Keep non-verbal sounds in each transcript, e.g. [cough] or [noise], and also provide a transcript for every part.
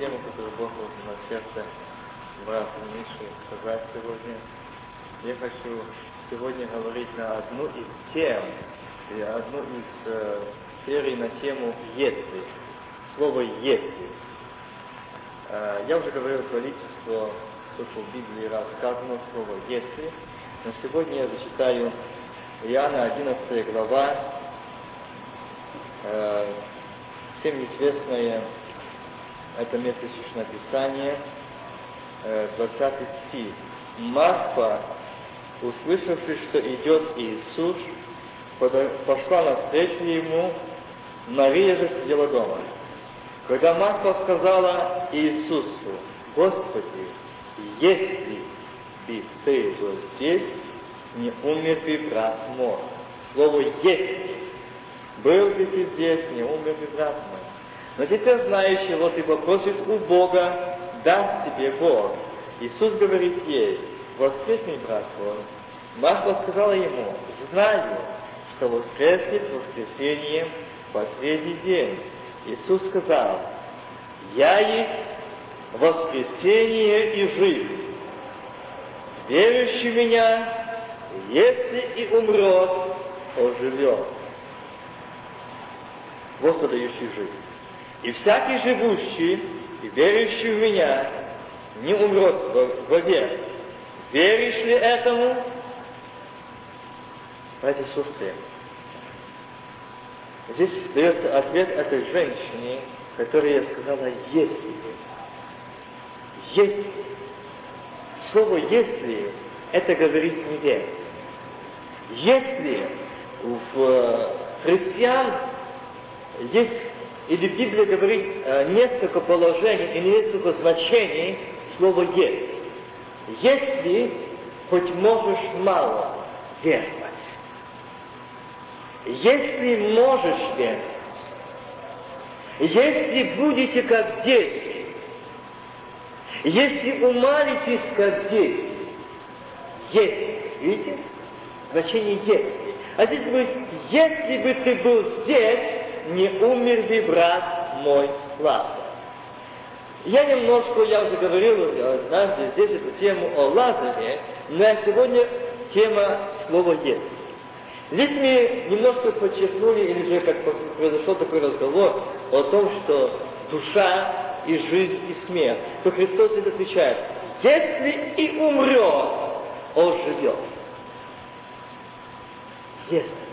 тему, которую Бог положил на сердце брата Миши сказать сегодня. Я хочу сегодня говорить на одну из тем, и одну из э, серий на тему «если». Слово «если». Э, я уже говорил количество, сколько в Библии раз сказано слово «если», но сегодня я зачитаю Иоанна 11 глава, э, всем известное это место Священного Писания, э, 20 стих. Марфа, услышавши, что идет Иисус, пошла навстречу ему, Мария же сидела дома. Когда Марфа сказала Иисусу, Господи, если бы ты был здесь, не умер бы брат мой. Слово «если» был бы ты здесь, не умер бы брат мой. Но теперь знаешь его, ты попросишь у Бога, даст тебе Бог. Иисус говорит ей, воскресни, брат твой. Марфа сказала ему, знаю, что воскреснет воскресенье последний день. Иисус сказал, я есть воскресение и жизнь. Верующий в меня, если и умрет, оживет. Вот подающий жизнь. И всякий живущий и верующий в меня не умрет вовек. Веришь ли этому? Братья и сестры, здесь дается ответ этой женщине, которая сказала «если». «Если». Слово «если» это говорит не верь. Если в христиан есть, или Библия говорит э, несколько положений и несколько значений слова «есть». Если хоть можешь мало веровать, если можешь веровать, если будете как дети, если умалитесь как дети, есть, видите, значение «если». А здесь говорит, если бы ты был здесь, не умер бы брат мой Лазарь. Я немножко, я уже говорил однажды здесь эту тему о Лазаре, но сегодня тема слова «есть». Здесь мы немножко подчеркнули, или же как произошел такой разговор о том, что душа и жизнь и смерть, то Христос это отвечает, если и умрет, он живет. Если.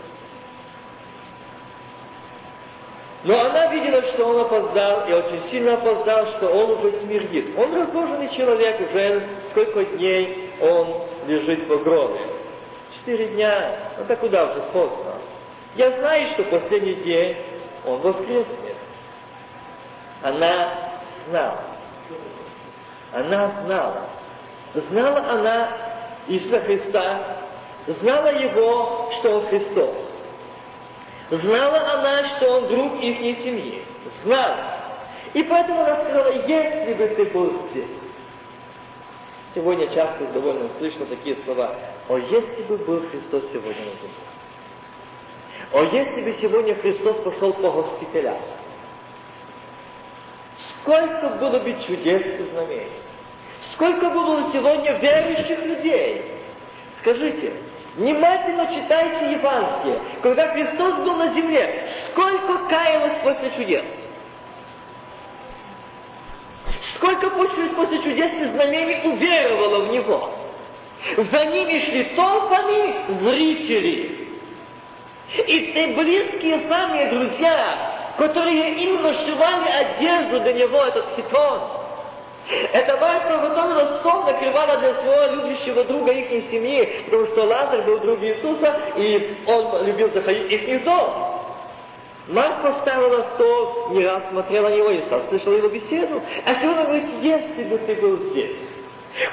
Но она видела, что он опоздал, и очень сильно опоздал, что он уже смердит. Он разложенный человек, уже сколько дней он лежит в гробе. Четыре дня, ну так куда уже поздно. Я знаю, что последний день он воскреснет. Она знала. Она знала. Знала она Иисуса Христа, знала Его, что Он Христос. Знала она, что Он друг их семьи. Знала. И поэтому она сказала, если бы ты был здесь. Сегодня часто довольно слышно такие слова. О, если бы был Христос сегодня на земле. О, если бы сегодня Христос пошел по госпиталям. Сколько было бы чудес и знамений. Сколько было сегодня верующих людей. Скажите, внимательно читайте Евангелие. Когда Христос был на земле, сколько каялось после чудес? Сколько после чудес и знамений уверовало в Него? За ними шли толпами зрители. И те близкие самые друзья, которые им нашивали одежду для него, этот хитон. Эта Марфа готовила стол, накрывала для своего любящего друга их семьи, потому что Лазарь был друг Иисуса, и он любил заходить в их дом. Марфа ставила стол, не раз смотрела на него, Иисус слышал его беседу. А сегодня говорит, если бы ты был здесь,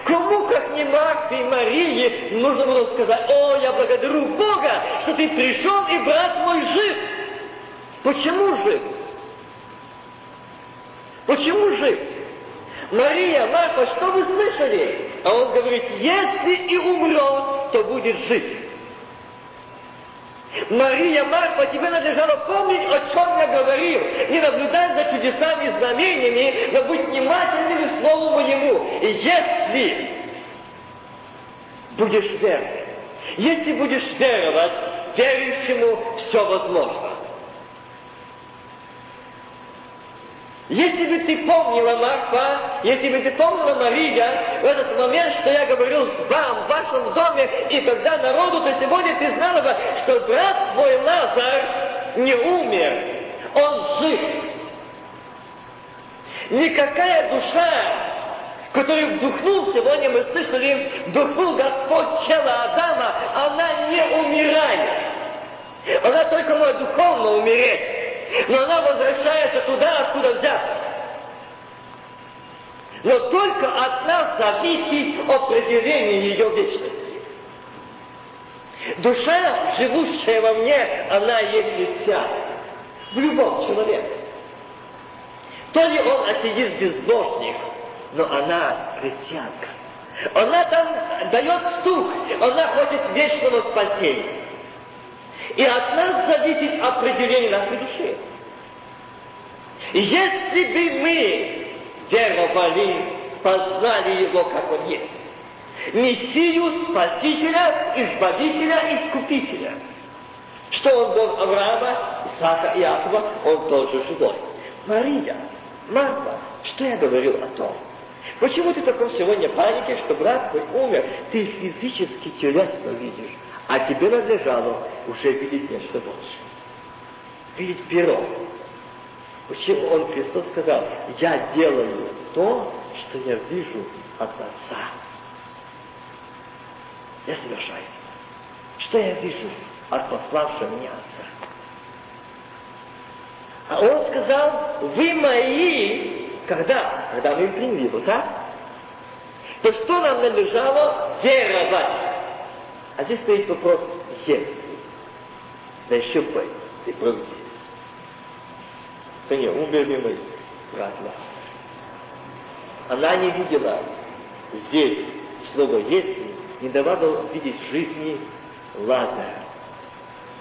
Кому, как не Марфе и Марии, нужно было сказать, о, я благодарю Бога, что ты пришел, и брат мой жив. Почему жив? Почему жив? Мария, Марфа, что вы слышали? А он говорит, если и умрет, то будет жить. Мария, Марфа, тебе надлежало помнить, о чем я говорил, не наблюдать за чудесами и знамениями, но быть внимательными к Слову моему. Если будешь верить, если будешь веровать, верующему все возможно. Если бы ты помнила, Марфа, если бы ты помнила, Мария, в этот момент, что я говорил с вам в вашем доме, и когда народу, то сегодня ты знала бы, что брат твой Лазар не умер, он жив. Никакая душа, которую вдохнул, сегодня мы слышали, вдохнул Господь чела Адама, она не умирает. Она только может духовно умереть но она возвращается туда, откуда взята. Но только от нас зависит определение ее вечности. Душа, живущая во мне, она есть христиан. В любом человеке. То ли он атеист безбожник, но она христианка. Она там дает сух, она хочет вечного спасения. И от нас зависит определение нашей души. Если бы мы веровали, познали Его, как Он есть, Мессию, Спасителя, Избавителя, Искупителя, что Он Бог Авраама, Исаака и Иакова, Он тоже живой. Мария, Марта, что я говорил о том? Почему ты таком сегодня панике, что брат твой умер? Ты физически телесно видишь, а тебе надлежало уже видеть нечто большее. Видеть перо. Почему он, Христос, сказал, я делаю то, что я вижу от Отца. Я совершаю. Что я вижу от пославшего меня Отца? А он сказал, вы мои, когда? Когда мы приняли его, так? То что нам надлежало веровать? А здесь стоит вопрос «если». Да еще бы, ты был здесь. Да не, умер ли мой брат Лазарь. Она не видела здесь слово «если», не давала видеть жизни Лазаря.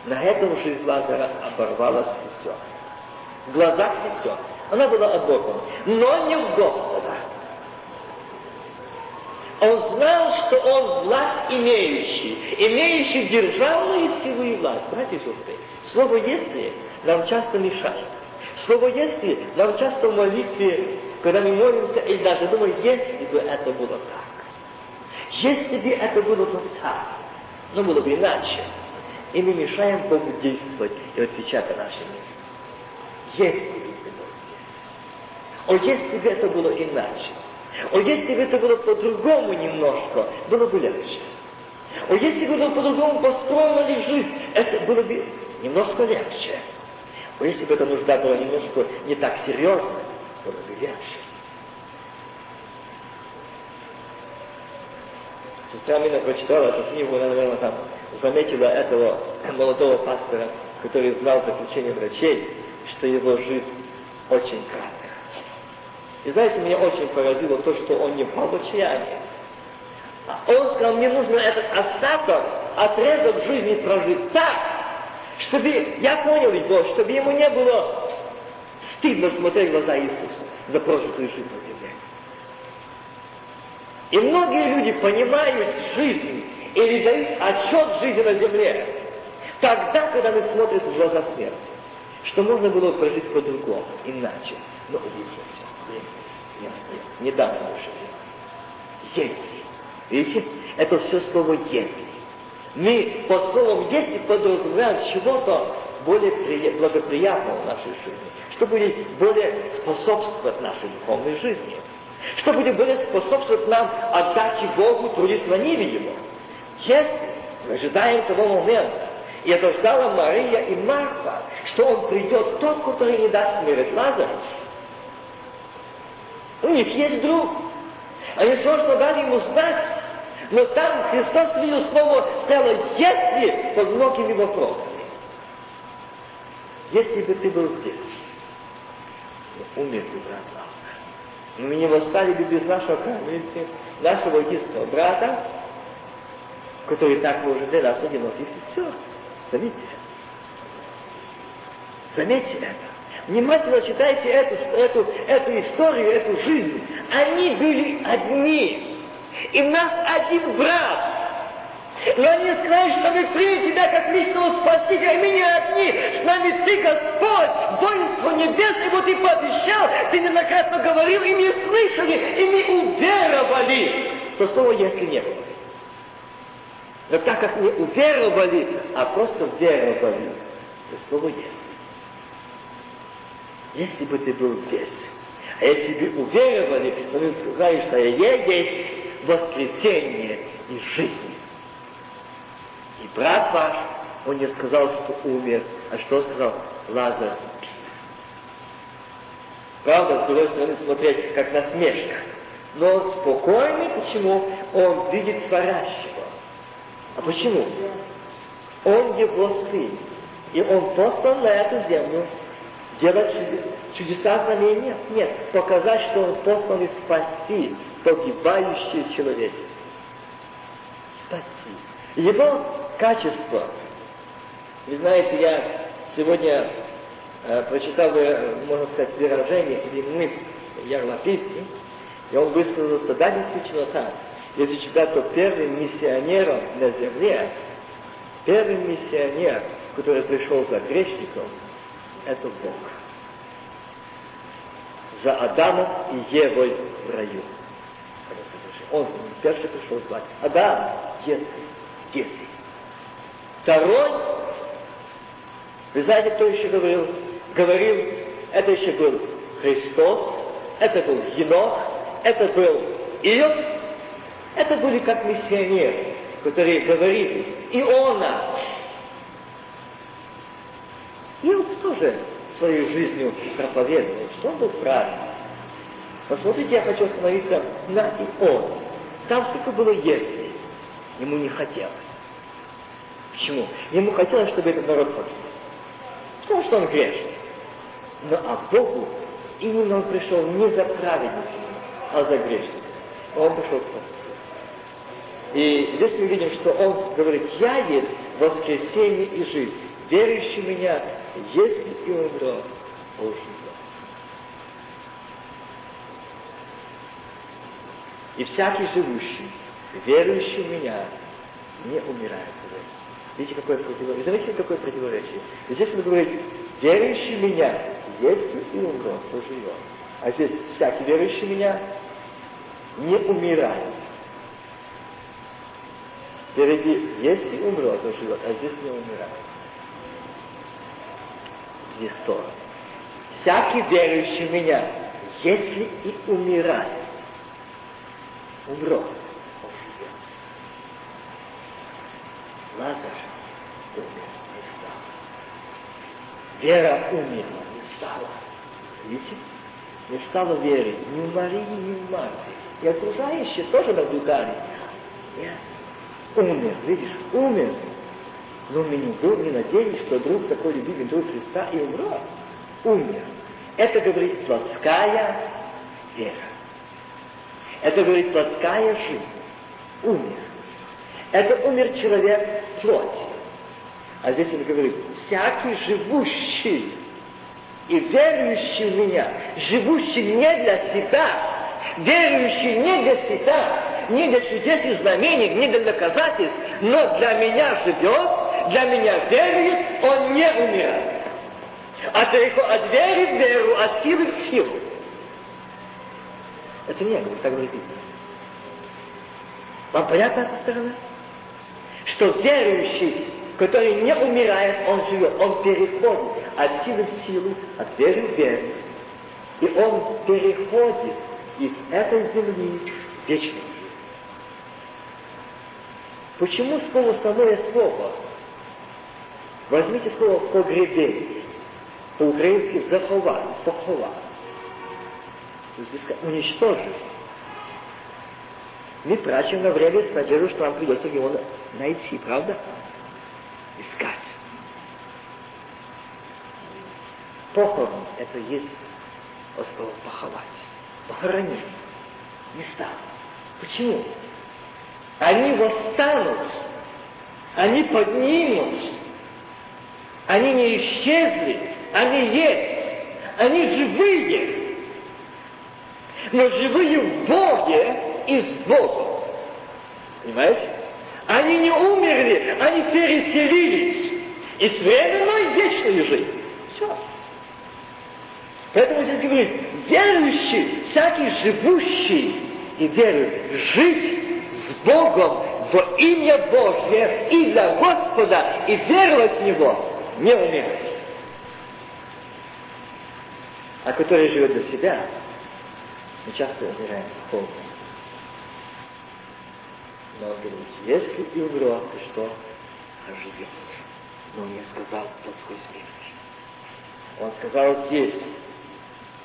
На этом жизнь Лазаря оборвалась сестер. В глазах сестер. Она была Бога, но не в Господа. Он знал, что он власть имеющий, имеющий державную силу и власть. Братья и сестры, слово «если» нам часто мешает. Слово «если» нам часто в молитве, когда мы молимся, и даже думаем, если бы это было так. Если бы это было бы так, но было бы иначе. И мы мешаем Богу действовать и отвечать на наши молитвы. Если бы это было. О, если бы это было иначе. О, если бы это было по-другому немножко, было бы легче. О, если бы было по-другому построена ли жизнь, это было бы немножко легче. О, если бы эта нужда была немножко не так серьезна, было бы легче. Сестра Мина прочитала эту книгу, она, наверное, там заметила этого [coughs] молодого пастора, который знал заключение врачей, что его жизнь очень краткая. И знаете, меня очень поразило то, что он не пал в отчаяние. Он сказал, мне нужно этот остаток, отрезок жизни прожить так, чтобы, я понял его, чтобы ему не было стыдно смотреть в глаза Иисуса за прожитую жизнь на земле. И многие люди понимают жизнь или дают отчет жизни на земле тогда, когда мы смотрим в глаза смерти, что можно было прожить по-другому, иначе, но увидимся не остается. Недавно мы Если. Видите? Это все слово «если». Мы под словом «если» подразумеваем чего-то более благоприятного в нашей жизни, что будет более способствовать нашей духовной жизни, что будет более способствовать нам отдаче Богу, трудиться Его. Если мы ожидаем того момента, и это ждала Мария и Марфа, что Он придет тот, который не даст умереть Лазарю, у них есть друг. Они срочно дали ему знать, но там Христос свое слово сказал, если под многими вопросами. Если бы ты был здесь, умер бы брат Лазар. Мы не восстали бы без нашего кормильца, нашего единственного брата, который так может для нас одиноких сестер. Заметьте, Заметьте это. Внимательно читайте эту, эту, эту историю, эту жизнь. Они были одни. И у нас один брат. Но они сказали, что мы приняли Тебя как личного Спасителя, мы не одни. С нами Ты, Господь, воинство небесное, вот Ты пообещал, Ты неоднократно говорил, и мы слышали, и мы уверовали. То слово «если» не было. Но так как не уверовали, а просто веровали, то слово «если». Если бы ты был здесь, а если бы уверовали, то вы сказали, что я есть воскресение и жизнь. И брат ваш, он не сказал, что умер, а что сказал? Лазарь спит. Правда, с другой стороны, смотреть как насмешка. Но спокойный, почему? Он видит творящего. А почему? Он его сын. И он послан на эту землю делать чудеса знамения? Нет. Показать, что он послан и спасти погибающее человечество. Спаси. Его качество. Вы знаете, я сегодня э, прочитал, э, можно сказать, выражение или мысль Ярлаписки, и он высказался, да, действительно так. Если читать, то первым миссионером на земле, первый миссионер, который пришел за грешником, это Бог. За Адамом и Евой в раю. Он первый пришел звать. Адам, дети, дети. Второй, вы знаете, кто еще говорил? Говорил, это еще был Христос, это был Енох, это был Иов, это были как миссионеры, которые говорили, Иона. Иов тоже свою жизнью проповедовал, что он был правильный. Посмотрите, я хочу остановиться на Ион. Там сколько было если. Ему не хотелось. Почему? Ему хотелось, чтобы этот народ погиб. Потому что он грешный. Но а Богу именно он пришел не за праведность, а за грешников. Он пришел спасти. И здесь мы видим, что он говорит, я есть воскресенье и жизнь. Верующий меня, если и умрет, оживет. И всякий живущий, верующий в меня, не умирает. Видите, какое противоречие? Заметьте, какое противоречие? Здесь он говорит, верующий в меня, если и умрет, то живет. А здесь всякий верующий в меня не умирает. Впереди, если умрет, то живет, а здесь не умирает. То. Всякий верующий в меня, если и умирает, умрет, Лазарь умер, не стал. Вера умерла, не стала. Видите? Не стала веры ни в Марии, ни в Марте. И окружающие тоже наблюдали. Нет. Умер, видишь, умер. Но мы не, не надеялись, что друг такой любимый друг Христа и умрет. Умер. Это говорит плотская вера. Это говорит плотская жизнь. Умер. Это умер человек плоть. А здесь он говорит, всякий живущий и верующий в меня, живущий не для себя, верующий не для себя, не для чудес и знамений, не для доказательств, но для меня живет, для меня верует, он не умирает. А переход от веры в веру, от силы в силу. Это не говорит, так говорит Вам понятна эта сторона? что верующий, который не умирает, он живет, он переходит от силы в силу, от веры в веру. И он переходит из этой земли в вечную Почему слово основное слово? Возьмите слово погребение. По-украински заховать, поховать. Уничтожить. Мы прячем на время с надеждой, что нам придется его найти, правда? Искать. Похорон – это есть слово поховать. Похоронить. Не стало. Почему? Они восстанут. Они поднимутся. Они не исчезли. они есть, они живые, но живые в Боге и с Богом. Понимаете? Они не умерли, они переселились из временной в вечную жизнь. Все. Поэтому здесь говорит, верующий, всякий живущий и верует, жить с Богом во имя Божье и для Господа, и веровать в Него, не умеет. А который живет для себя, мы часто умираем духовно. Но он говорит, если и умрет, то что? Оживет. Но он не сказал плотской смерти. Он сказал здесь,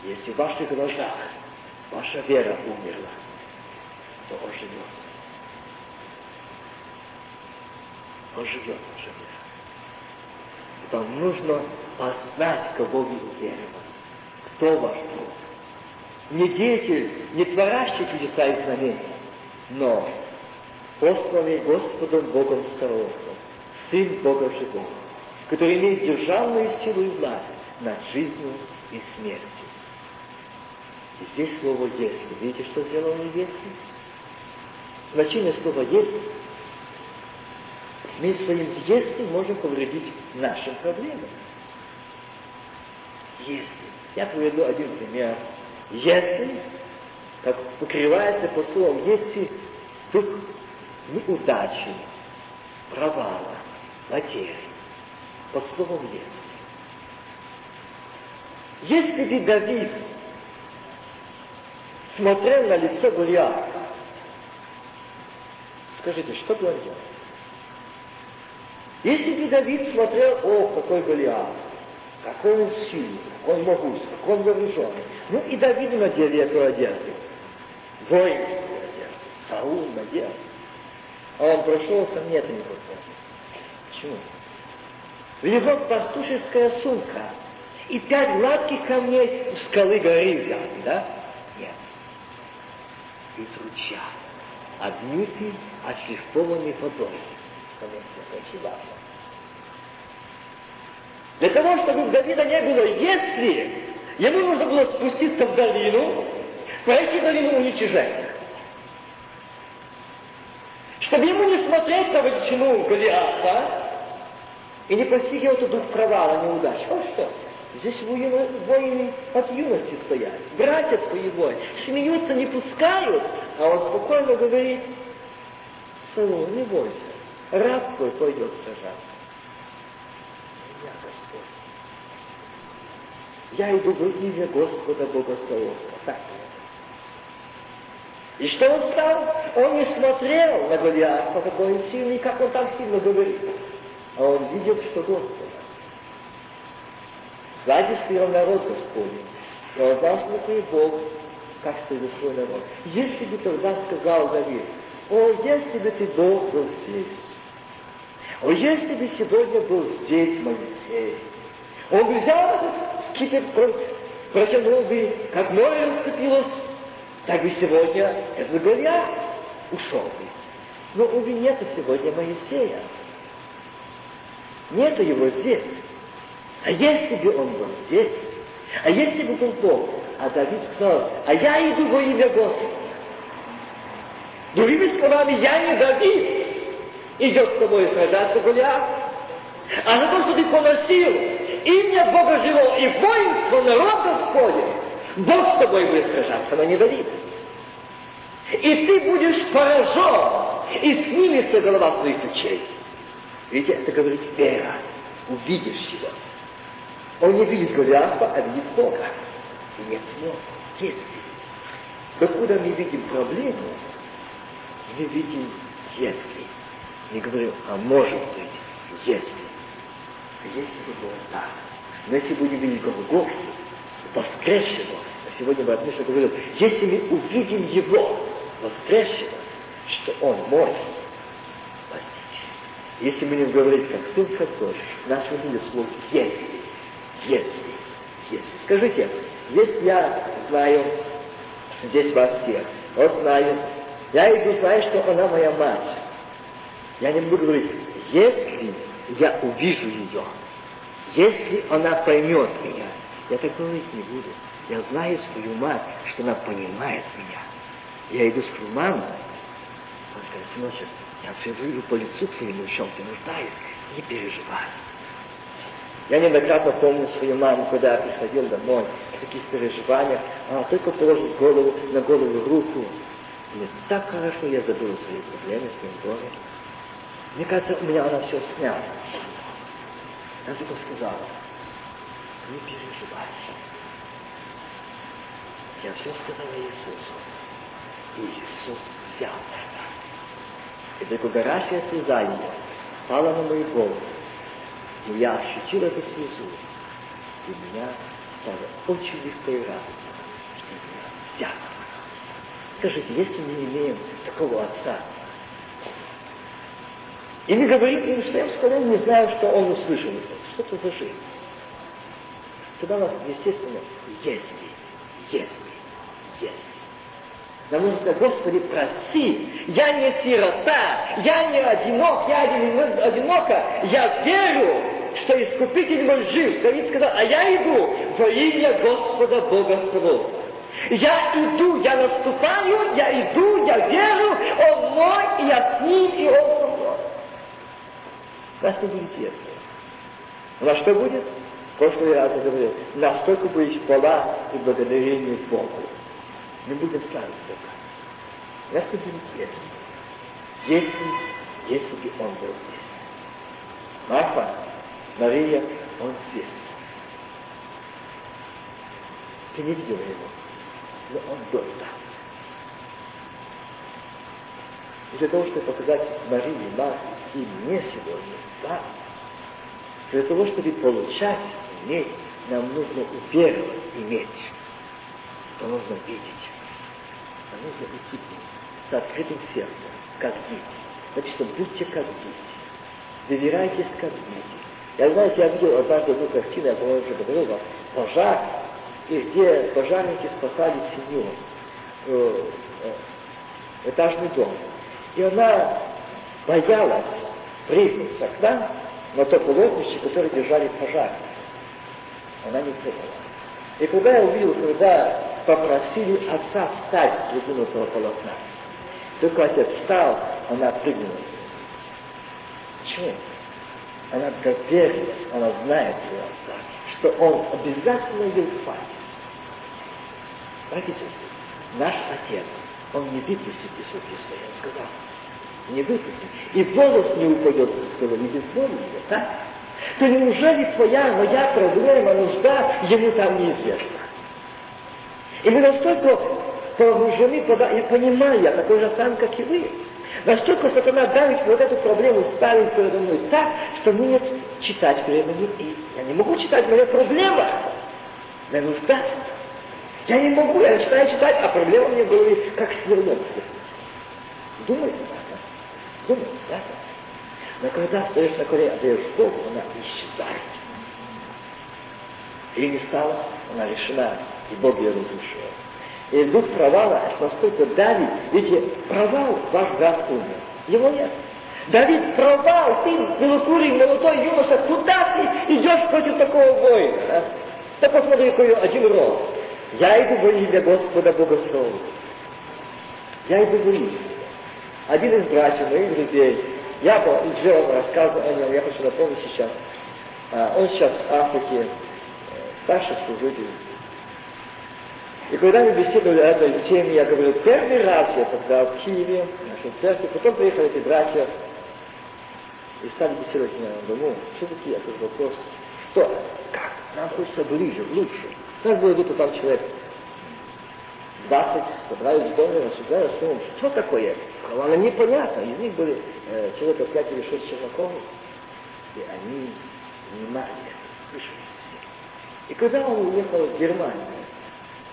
если в ваших глазах ваша вера умерла, то оживет. Оживет ваша Вам нужно познать, кого вы уверовали. Кто ваш Бог? Не деятель, не творящий чудеса и знамения, но посланный Господом Богом Саофом, Сын Бога Живого, который имеет державную силу и власть над жизнью и смертью. И здесь слово «если». Видите, что сделал «если»? Значение слова «если» мы своим «если» можем повредить нашим проблемам. Если. Я приведу один пример. Если, как покрывается по словам, если дух неудачи, провала, потери, по словам если. Если бы Давид смотрел на лицо Гулиафа, скажите, что бы он делал? Если бы Давид смотрел, о, какой Голиаф, какой он сильный, какой он могучий, какой он вооруженный. Ну и Давид надел эту одежду. Воинскую одежду. Саул надел. А он прошелся, нет, не прошелся. Почему? В его пастушеская сумка и пять гладких камней у скалы горы взяты, да? Нет. Из ручья, обмытый, отшлифованный водой. Очень важно. Для того, чтобы у Давида не было «если», ему нужно было спуститься в долину, пройти долину уничижения. Чтобы ему не смотреть на величину Голиафа и не постиг его дух провала, неудач. Вот что. Здесь воины, от юности стоят. Братья воины. Смеются, не пускают, а он спокойно говорит, Саул, не бойся, раб твой пойдет сражаться. Я Господь. Я иду во имя Господа Бога Саола. Так. И что он стал? Он не смотрел на Голиафа, какой он сильный, как он там сильно говорит. А он видел, что Господа. Сзади стоял народ Господень. И он что такое Бог, как стоит свой народ. Если бы тогда сказал Давид, о, если бы ты Бог был здесь, о, если бы сегодня был здесь Моисей, он бы взял этот скипет, протянул бы, как море расступилось, так бы сегодня этот Голиаф ушел бы. Но, увы, нету сегодня Моисея. Нету его здесь. А если бы он был здесь, а если бы был Бог, а Давид сказал, а я иду во имя Господа. Другими словами, я не Давид, идет с тобой сражаться Голиаф, а за то, что ты поносил имя Бога живого и воинство народ Господень, Бог с тобой будет сражаться, но не Давид. И ты будешь поражен, и снимется голова твоих плечей. Видите, это говорит вера. Увидишь его. Он не видит Голиафа, а видит Бога. И нет слов. Если. Докуда мы видим проблему, мы видим если. Не говорю, а может быть, если. Если бы было так. Но если будем видеть Голгофу, воскресшего, а сегодня брат Миша говорил, если мы увидим Его, воскресшего, что Он может спасти. Если мы не говорить, как Сын Христос, нас не слово «если», «если», «если». Скажите, если я знаю здесь вас всех, вот знаю, я иду, знаю, что она моя мать, я не буду говорить, если я увижу ее, Если она поймет меня, я так говорить не буду. Я знаю свою мать, что она понимает меня. Я иду с Хруманом, он скажет, сыночек, я все вижу по лицу твоему, в чем ты нуждаешься, не переживай. Я неоднократно помню свою маму, когда я приходил домой, в таких переживаниях, она только положит голову, на голову руку. Мне так хорошо, я забыл свои проблемы, своим горем. Мне кажется, у меня она все сняла. Она только сказала, не переживай. Я все сказала Иисусу. И Иисус взял это. И только горящая слеза ее пала на мою голову. И я ощутил эту слезу. И меня стало очень легко и радостно, что меня взял. Скажите, если мы не имеем такого отца, и не говорит им, что я в школе не знаю, что он услышал. Что это за жизнь? Тогда у нас, естественно, если, если, если. Нам нужно сказать, Господи, проси, я не сирота, я не одинок, я один, одинока, я верю, что Искупитель мой жив. Давид сказал, а я иду во имя Господа Бога Савова. Я иду, я наступаю, я иду, я верю, Он мой, и я с Ним, и Он. Нас не будет если. На что будет? В прошлый раз я говорил, настолько будет хвала и благодарение Богу. Мы будем славить Бога. Нас не будет если. Если, если бы Он был здесь. Марфа, Мария, Он здесь. Ты не видел его, но Он был там. И для того, чтобы показать Марии, Марфе и мне сегодня, да, для того, чтобы получать, иметь, нам нужно уверовать, иметь. Нам нужно видеть. Нам нужно идти с открытым сердцем, как дети. Написано, будьте как дети. Доверяйтесь, как дети. Я, знаете, я видел однажды одну картину, я, по-моему, уже говорил вам, пожар, и где пожарники спасали семью, э, э, этажный дом. И она боялась прыгнуть с окна на то полотнище, которое держали пожар. Она не прыгала. И когда я увидел, когда попросили отца встать с выдвинутого полотна, только отец встал, она прыгнула. Почему? Она доверилась, она знает своего отца, что он обязательно ее хватит. Братья и сестры, наш отец, он не выпустит из руки своей, он сказал, не выпустит. И волос не упадет с головы, без боли его, так? То неужели твоя, моя проблема, нужда ему там неизвестна? И мы настолько погружены, и понимая, я такой же сам, как и вы, Настолько сатана давит вот эту проблему, ставит передо мной так, что мне нет читать времени. И я не могу читать, моя проблема. Мне нужда. Я не могу, я начинаю читать, а проблема мне в голове как сверлок. Думайте, да? Думайте, да? Но когда стоишь на коре, отдаешь Богу, она исчезает. И не стала, она решена, и Бог ее разрушил. И дух провала настолько давит. Видите, провал ваш брат умер. Его нет. Давид, провал, ты, белокурый, молодой юноша, куда ты идешь против такого воина? А? Да посмотри, какой один рост. Я иду во имя Господа Богослова. Я иду во имя. Один из братьев, моих друзей, я уже вам рассказывал о нем, я хочу напомнить сейчас. А, он сейчас в Африке, э, старший служитель и когда мы беседовали о этой теме, я говорил, первый раз я тогда в Киеве, в нашей церкви, потом приехали эти братья и стали беседовать меня. Думаю, все-таки этот вопрос, что, как, нам хочется ближе, лучше. У нас было где-то там человек 20, собрались в доме, рассуждали ним, что такое Она непонятно. Из них были э, человека 5 или 6 челноков, и они внимали, слышали все. И когда он уехал в Германию,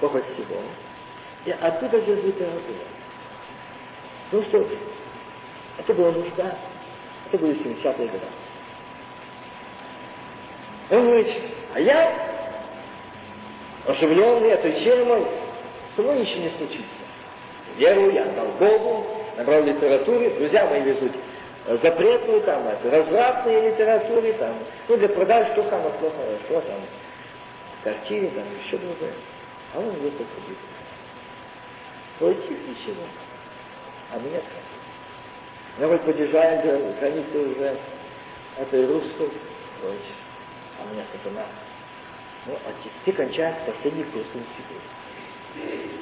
Бога всего. И оттуда же литература. Ну что это была нужда, это были 70-е годы. Он говорит, а я, оживленный этой темой, со мной ничего не случится. Верую, я отдал Богу, набрал литературы, друзья мои везут запретную там, это, развратные литературе там, ну для продажи что самое плохое, что там, картины там, еще другое. А он идет только Библию. Пойти ничего. А меня красит. Подъезжаем до границы уже этой русской, а меня сатана. Ну, а ты, ты кончаешь последний курс института.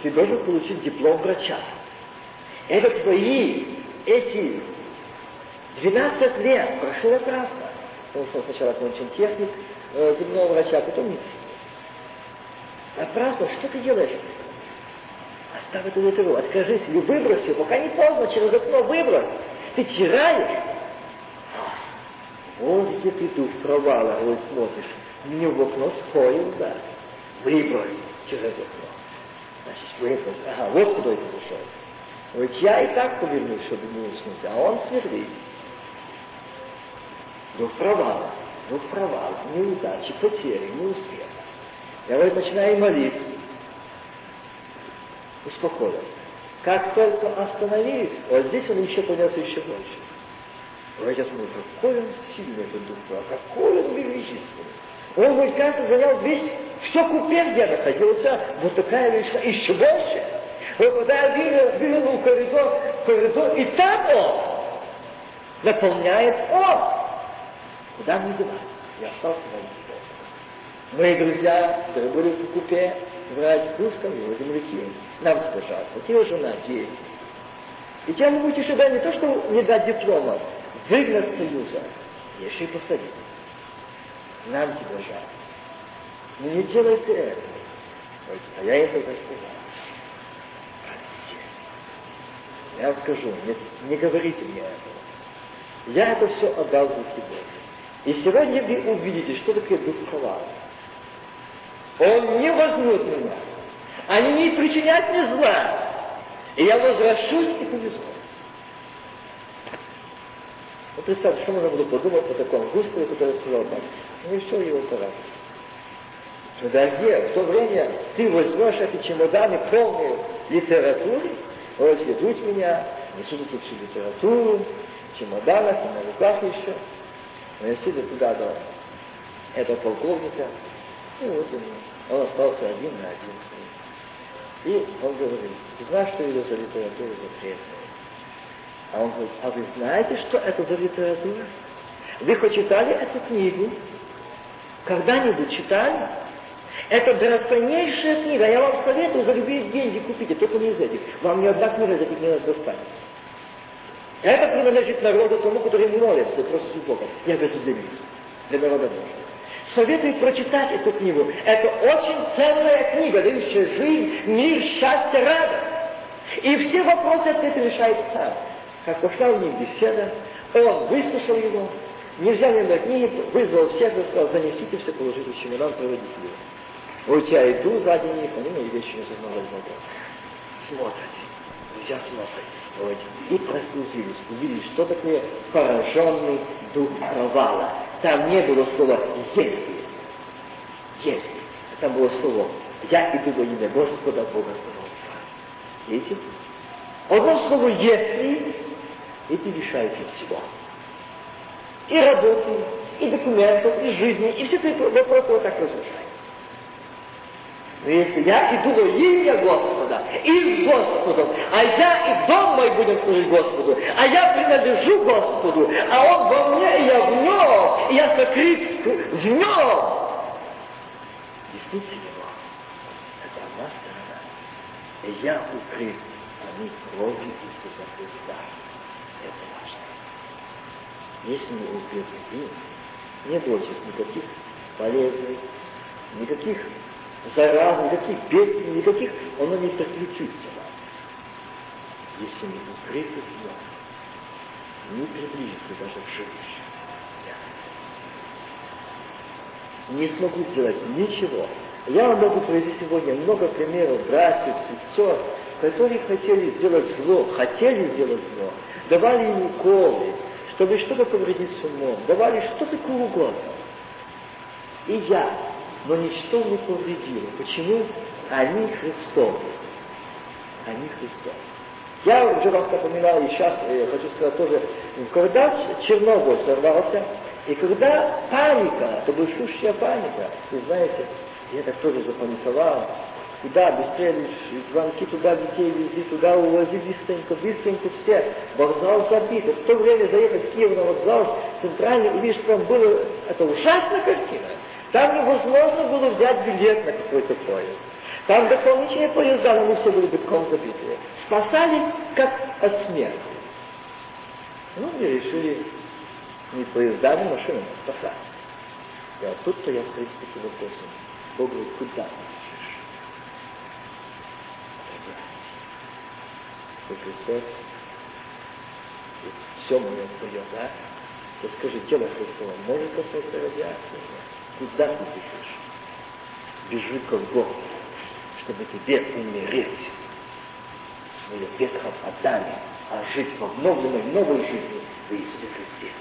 Ты должен получить диплом врача. Это твои эти 12 лет прошло красно. Потому что сначала кончен техник э, зубного врача, а потом медицина. Напрасно, что ты делаешь? Оставь эту литеру, откажись или выбрось ее, пока не поздно, через окно выбрось. Ты чираешь. Вот где ты дух провала, вот смотришь. Мне в окно споил, да. Выбрось через окно. Значит, выбрось. Ага, вот куда ты зашел. Вот я и так повернусь, чтобы не уснуть, а он сверлит. Дух провала, дух провала, неудачи, потери, неуспеха. Я вот начинаю молиться, успокоился. Как только остановились, вот здесь он еще понес еще больше. Вот я смотрю, какой он сильный этот дух, а какой он величественный. Он, говорит, как занял весь, все купе, где находился, вот такая величина, еще больше. Вот когда я видел коридор, коридор, и там он наполняет он. Куда мне деваться? Я остался на Мои друзья, которые были в купе, врач русском, его земляки, нам сказали, вот его жена, дети. И тем будете сюда не то, что не дать диплома, выгнать союза, еще и посадить. Нам тебя жаль. Но не делайте это. А я это сказал. Я скажу, не, не говорите мне этого. Я это все отдал за тебя. И сегодня вы увидите, что такое дух провала. Он не возьмет меня. Они не причинят мне зла. И я возвращусь и повезу. Ну, представьте, что можно было подумать по такому густому, который сказал так. Ну и все, его пора. Дорогие, в то время ты возьмешь эти чемоданы полные литературы, вот ведут меня, несут тут всю литературу, в чемоданах и на руках еще. Но я сидя туда до этого полковника, ну вот он, он остался один на один с ним. И он говорит, ты знаешь, что это за литература запретная? А он говорит, а вы знаете, что это за литература? Вы хоть читали эту книгу? Когда-нибудь читали? Это драгоценнейшая книга. Я вам советую за любые деньги купите, только не из этих. Вам ни одна книга из этих не достанется. Это принадлежит народу тому, который молится, просто Бога. Я государю. Для народа Божьего. Советую прочитать эту книгу. Это очень ценная книга, дающая жизнь, мир, счастье, радость. И все вопросы ответ решает сам. Как пошла у них беседа, он выслушал его, не взял ни одной книги, вызвал всех и сказал, занесите все, положите в чемодан, проводите его. Вот я иду сзади них, они мои вещи не сознавали Смотрят, друзья смотрят. Вот. И прослузились, увидели, что такое пораженный дух провала. Там не было слова «если». «Если». Там было слово «я иду во имя Господа Бога своего». Видите? Одно слово «если» и ты лишаешь всего. И работы, и документов, и жизни, и все эти вопросы вот так разрушают. Но если я иду во имя Господа, и с Господом, а я и дом мой будем служить Господу, а я принадлежу Господу, а Он во мне, и я в Нем, и я сокрыт в Нем. Действительно, это одна сторона. И я укрыт, не кровью Иисуса Христа. Это важно. Если мы укрыты им, не бойтесь никаких болезней, никаких зараз, никаких бедствий, никаких, оно не приключится вам. Если не в нем, не приблизится даже к жилищу. Не смогу сделать ничего. Я вам могу привести сегодня много примеров братьев, сестер, которые хотели сделать зло, хотели сделать зло, давали ему уколы, чтобы что-то повредить с умом, давали что такое угодно. И я но ничто не повредило. Почему? Они Христовы. Они Христовы. Я уже вас напоминал, и сейчас я хочу сказать тоже, когда Чернобыль сорвался, и когда паника, это большущая паника, вы знаете, я так тоже запаниковал, куда быстрее звонки туда детей везли, туда увозили быстренько, быстренько все. Вокзал забит. В то время заехать в Киев на вокзал центральный, увидишь, там было, это ужасная картина. Там невозможно было взять билет на какой-то поезд. Там дополнительные поезда, но мы все были битком забитые. Спасались как от смерти. Ну, мы решили не поездами, машинами спасаться. И вот тут-то я встретил таким вопросом. Бог говорит, куда ты бежишь? Вы представьте, все мне твое, да? То скажи, тело Христова может коснуться радиации? Куда ты бежишь? Бежи к Богу чтобы тебе умереть свое ветхопадание, а жить в обновленной новой жизни в Иисусе Христе.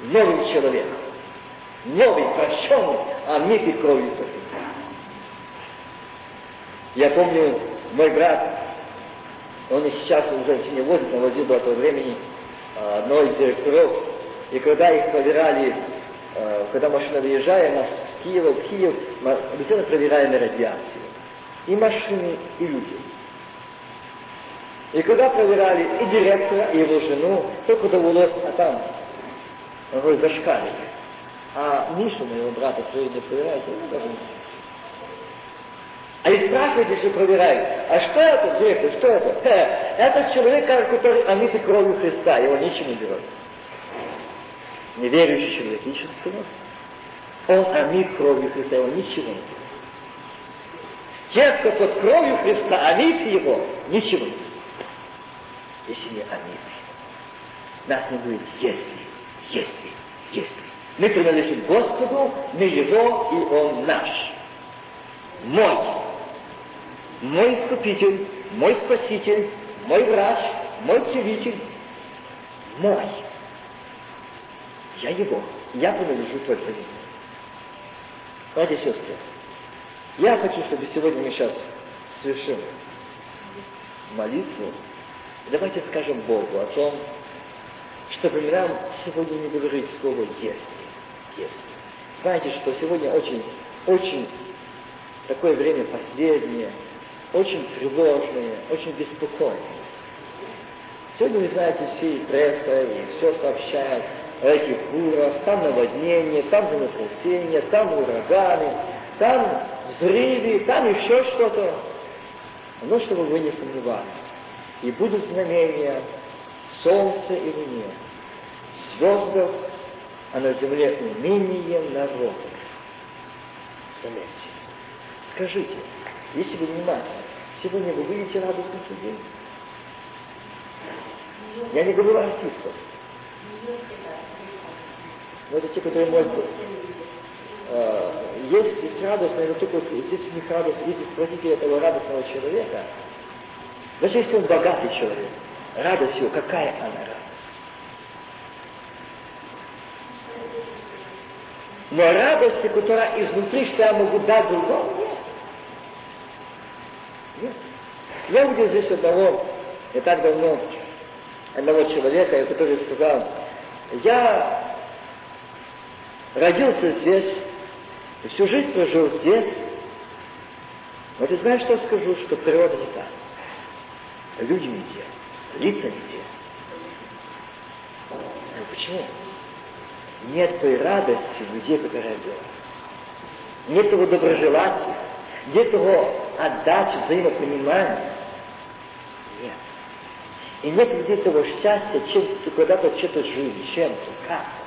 Новый человек, новый, прощенный, омитый кровью Иисуса Христа. Я помню, мой брат, он и сейчас уже не возит, но возил до этого времени а, одного из директоров, и когда их проверяли, а, когда машина выезжает, нас с Киева в Киев, мы обязательно проверяем радиацию и машины, и люди. И когда проверяли и директора, и его жену, только довелось, а там, он говорит, зашкаливает. А Мишу, моего брата, кто не проверяет, ему даже не а и спрашиваете, что проверяют, а что это, директор, что это? Э, это человек, который омитый кровью Христа, его ничего не берет. Неверующий человек, ничего не. Он омит кровью Христа, его ничего не берет. Те, кто под кровью Христа омит его, ничего не Если не омит. Нас не будет, если, если, если. Мы принадлежим Господу, мы Его, и Он наш. Мой. Мой Искупитель, мой Спаситель, мой врач, мой целитель. Мой. Я Его. Я принадлежу только Ему. Братья и сестры, я хочу, чтобы сегодня мы сейчас совершим молитву. Давайте скажем Богу о том, чтобы нам сегодня не говорить слово «если», «если». Знаете, что сегодня очень, очень такое время последнее, очень тревожное, очень беспокойное. Сегодня, вы знаете, все и пресса, и все сообщают этих бурах, там наводнения, там землетрясения, там ураганы, там взрывы, там еще что-то. Но чтобы вы не сомневались. И будут знамения солнце и луне, звездах, а на земле умение народов. Заметьте. Скажите, если вы внимательны, сегодня вы видите радостных людей? Я не говорю артистов. Но это те, которые может э, есть здесь радостное, но только здесь у них радость, если спросите этого радостного человека, даже если он богатый человек, радость его, какая она радость? Но радости, которая изнутри, что я могу дать другому, нет. Нет. Я увидел здесь одного, не так давно, одного человека, который сказал, я родился здесь, всю жизнь прожил здесь. Но ты знаешь, что скажу, что природа не так. Люди не те, лица не те. Но почему? Нет той радости людей, которая была. Нет того доброжелательства, нет того отдачи, взаимопонимания. Нет. И нет людей того счастья, чем ты когда-то что-то жил, чем-то, как-то.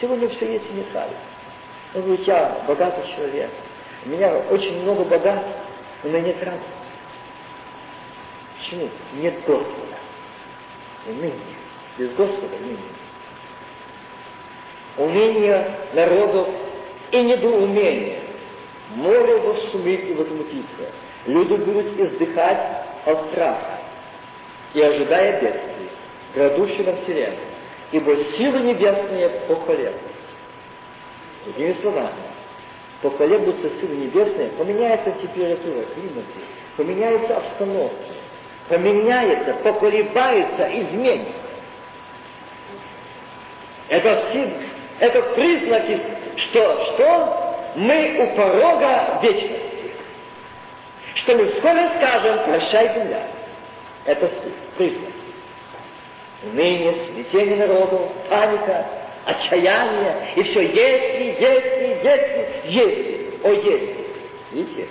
Сегодня все есть и не нравится. Он говорит, я богатый человек, у меня очень много богатств, но у меня нет радости. Почему? Нет Господа. Уныние. Без Господа уныние. Умение народов и недоумение. Море восшумит и возмутится. Люди будут издыхать от страха и ожидая бедствий, грядущего вселенной, ибо силы небесные поколеблются. Другими словами, поколеблются силы небесные, поменяется температура, климат, поменяется обстановка. поменяется, поколебается, изменится. Это, все, это признаки, что, что мы у порога вечности. Что мы вскоре скажем, прощай, земля. Это признак. Уныние, смятение народу, паника, отчаяние, и все если, если, если, если, о если. Видите?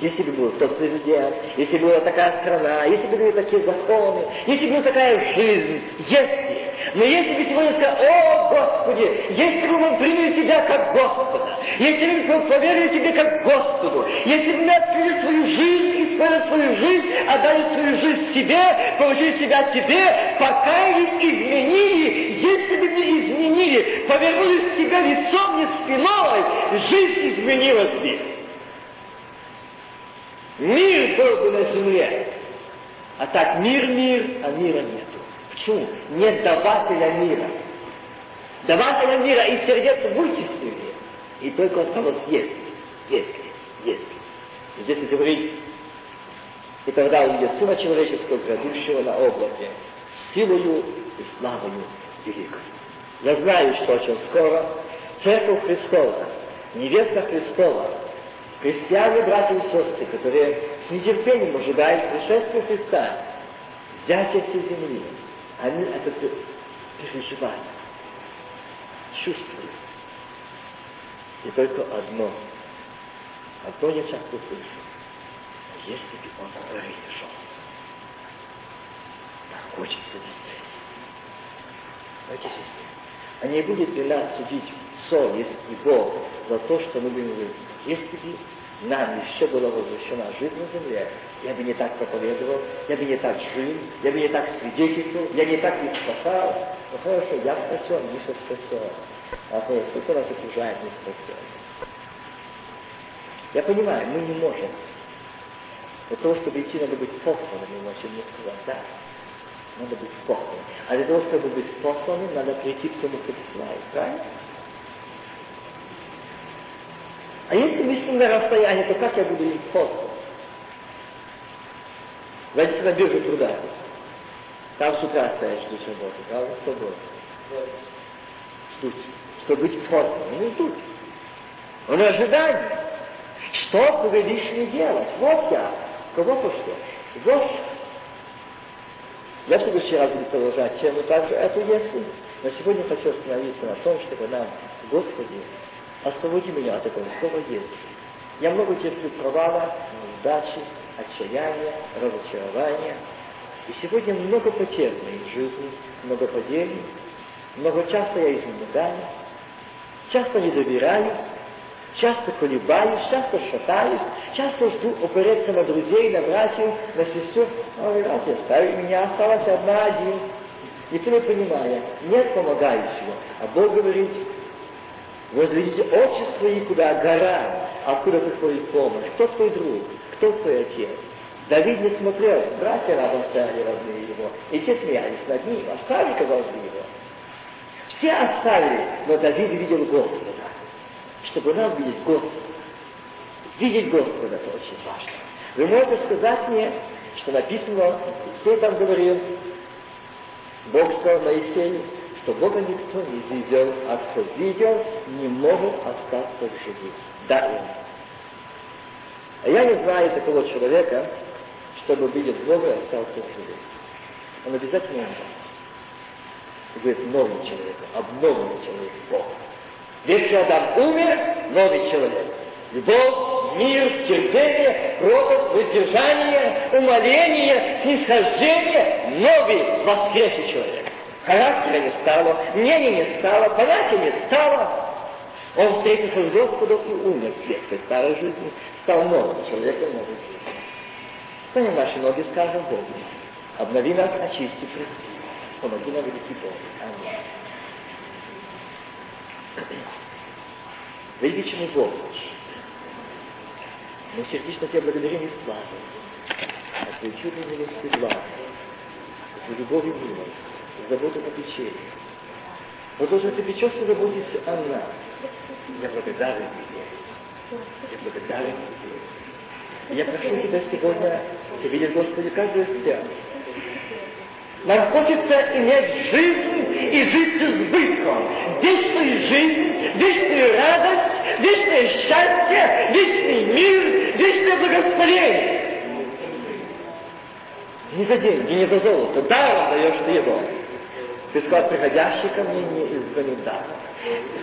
Если бы был тот президент, если бы была такая страна, если бы были такие законы, если бы была такая жизнь, если. Но если бы сегодня сказал, о Господи, если бы мы приняли Тебя как Господа, если бы мы поверили Тебе как Господу, если бы мы открыли свою жизнь, исполнили свою жизнь, отдали свою жизнь себе, получили себя Тебе, покаялись, изменили, если бы мы изменили, повернулись к Тебе лицом, не спиной, жизнь изменилась бы. Мир был бы на земле. А так мир, мир, а мира нету. Почему? Нет давателя мира. Давателя мира и сердец вычислили. И только осталось если, если, если. Здесь говорит, и тогда увидят Сына Человеческого, грядущего на облаке, силою и славою великой. Я знаю, что очень скоро Церковь Христова, невеста Христова, Христиане, братья и сестры, которые с нетерпением ожидают пришествия Христа, взятия всей земли, они это переживают, чувствуют. И только одно, одно я часто слышу, если бы он скорее шел, так хочется быстрее. Знаете, сестры, а не будет ли нас судить совесть и Бог за то, что мы будем говорить, если бы нам еще была возвращена жизнь на земле, я бы не так проповедовал, я бы не так жил, я бы не так свидетельствовал, я не так их спасал. Ну хорошо, я спасен, Миша спасен. А хорошо, кто нас окружает не спасен. Я понимаю, мы не можем. Для того, чтобы идти, надо быть посланным, иначе мне сказать, да, надо быть посланным. А для того, чтобы быть посланным, надо прийти к тому, кто посылает, правильно? А если мы с ним на расстоянии, то как я буду их послан? Войдите на биржу труда. Там с утра стоять, ждут работы, правда? Что будет? Ждут. Чтобы быть посланным, не ждут. Он ожидает. Что повелишь мне делать? Вот я. Кого пошлешь? Вот. Я в следующий раз буду продолжать тему также эту если. Но сегодня хочу остановиться на том, чтобы нам, Господи, освободи меня от этого слова если. Я много терплю провала, неудачи, отчаяния, разочарования. И сегодня много потерь в жизни, много падений, много часто я изнемогаю, часто не доверяюсь, часто колебаюсь, часто шатаюсь, часто жду опереться на друзей, на братьев, на сестер. Ой, братья, оставили меня, осталась одна один. Никто не понимая, нет помогающего. А Бог говорит, возведите очи свои куда гора, откуда приходит помощь. Кто твой друг? Кто твой отец? Давид не смотрел, братья рядом стояли родные его, и те смеялись над ним, оставили, казалось бы, его. Все оставили, но Давид видел Господа чтобы нам видеть Господа. Видеть Господа – это очень важно. Вы можете сказать мне, что написано, все там говорил, Бог сказал Моисею, что Бога никто не видел, а кто видел, не может остаться в живых. Да. А я не знаю такого человека, чтобы видеть Бога и остался в живых. Он обязательно умрет. И будет новый человек, обновленный человек Ветхий Адам умер, новый человек. Любовь, мир, терпение, робот, воздержание, умоление, снисхождение, новый воскресший человек. Характера не стало, мнения не стало, понятия не стало. Он встретился с Господом и умер в ветхой старой жизни, стал новым человеком новой жизни. Станем наши ноги, скажем Богу. Обнови нас, очисти, прости. Помоги нам, великий Бог. Аминь. Величный Бог, мы сердечно Тебя благодарим и славим за Твою чудную милость и благо, за любовь и милость, за заботу о печенье. Продолжай Ты печешься заботиться о нас. Я благодарен Тебе. Я благодарен Тебе. Я прошу Тебя сегодня, Ты видишь, Господи, каждое сердце. Нам хочется иметь жизнь и жить с избытком. Вечную жизнь, вечную радость, вечное счастье, вечный мир, вечное благословение. Не за деньги, не за золото, даром даешь ты его. Ты сказал, приходящий ко мне не изгонит даром.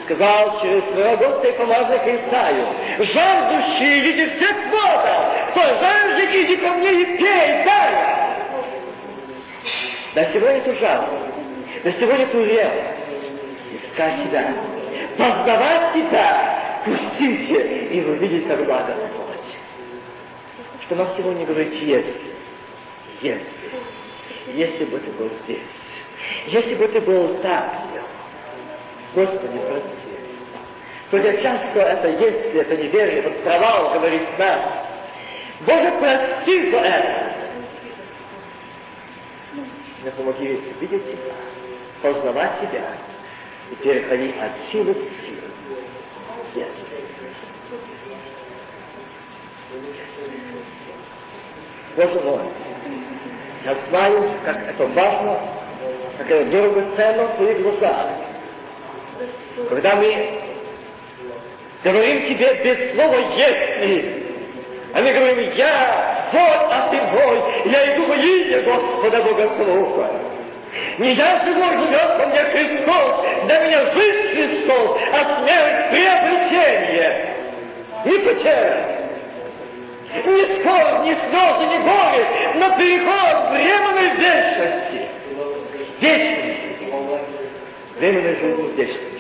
Сказал через своего Господа и помазанника Исаю, жаждущие, идите всех вода, кто жаждет, иди ко мне и пей, дай. Да сегодня эту жажду, да сегодня эту ревность, искать тебя, познавать тебя, пустите и увидеть, как благ Господь. Что нам сегодня говорит, если, если, если бы ты был здесь, если бы ты был так Господи, прости. Хотя часто это если, это неверие, вот провал говорит нас. Боже, прости за это. Но помоги видеть себя, познавать себя и переходить от силы к силе. Если. Боже мой, я знаю, как это важно, как это дорого ценно в твоих глазах. Когда мы говорим тебе без слова «если», а мы говорим «я, вот, а ты мой, я иду во имя Господа Бога Слуха». Не я живой живет во мне Христос, для меня жизнь Христос, а смерть приобретение, не потеря. Ни скор, ни слезы, ни боли, но переход временной вечности. Вечности. Временной жизни вечности.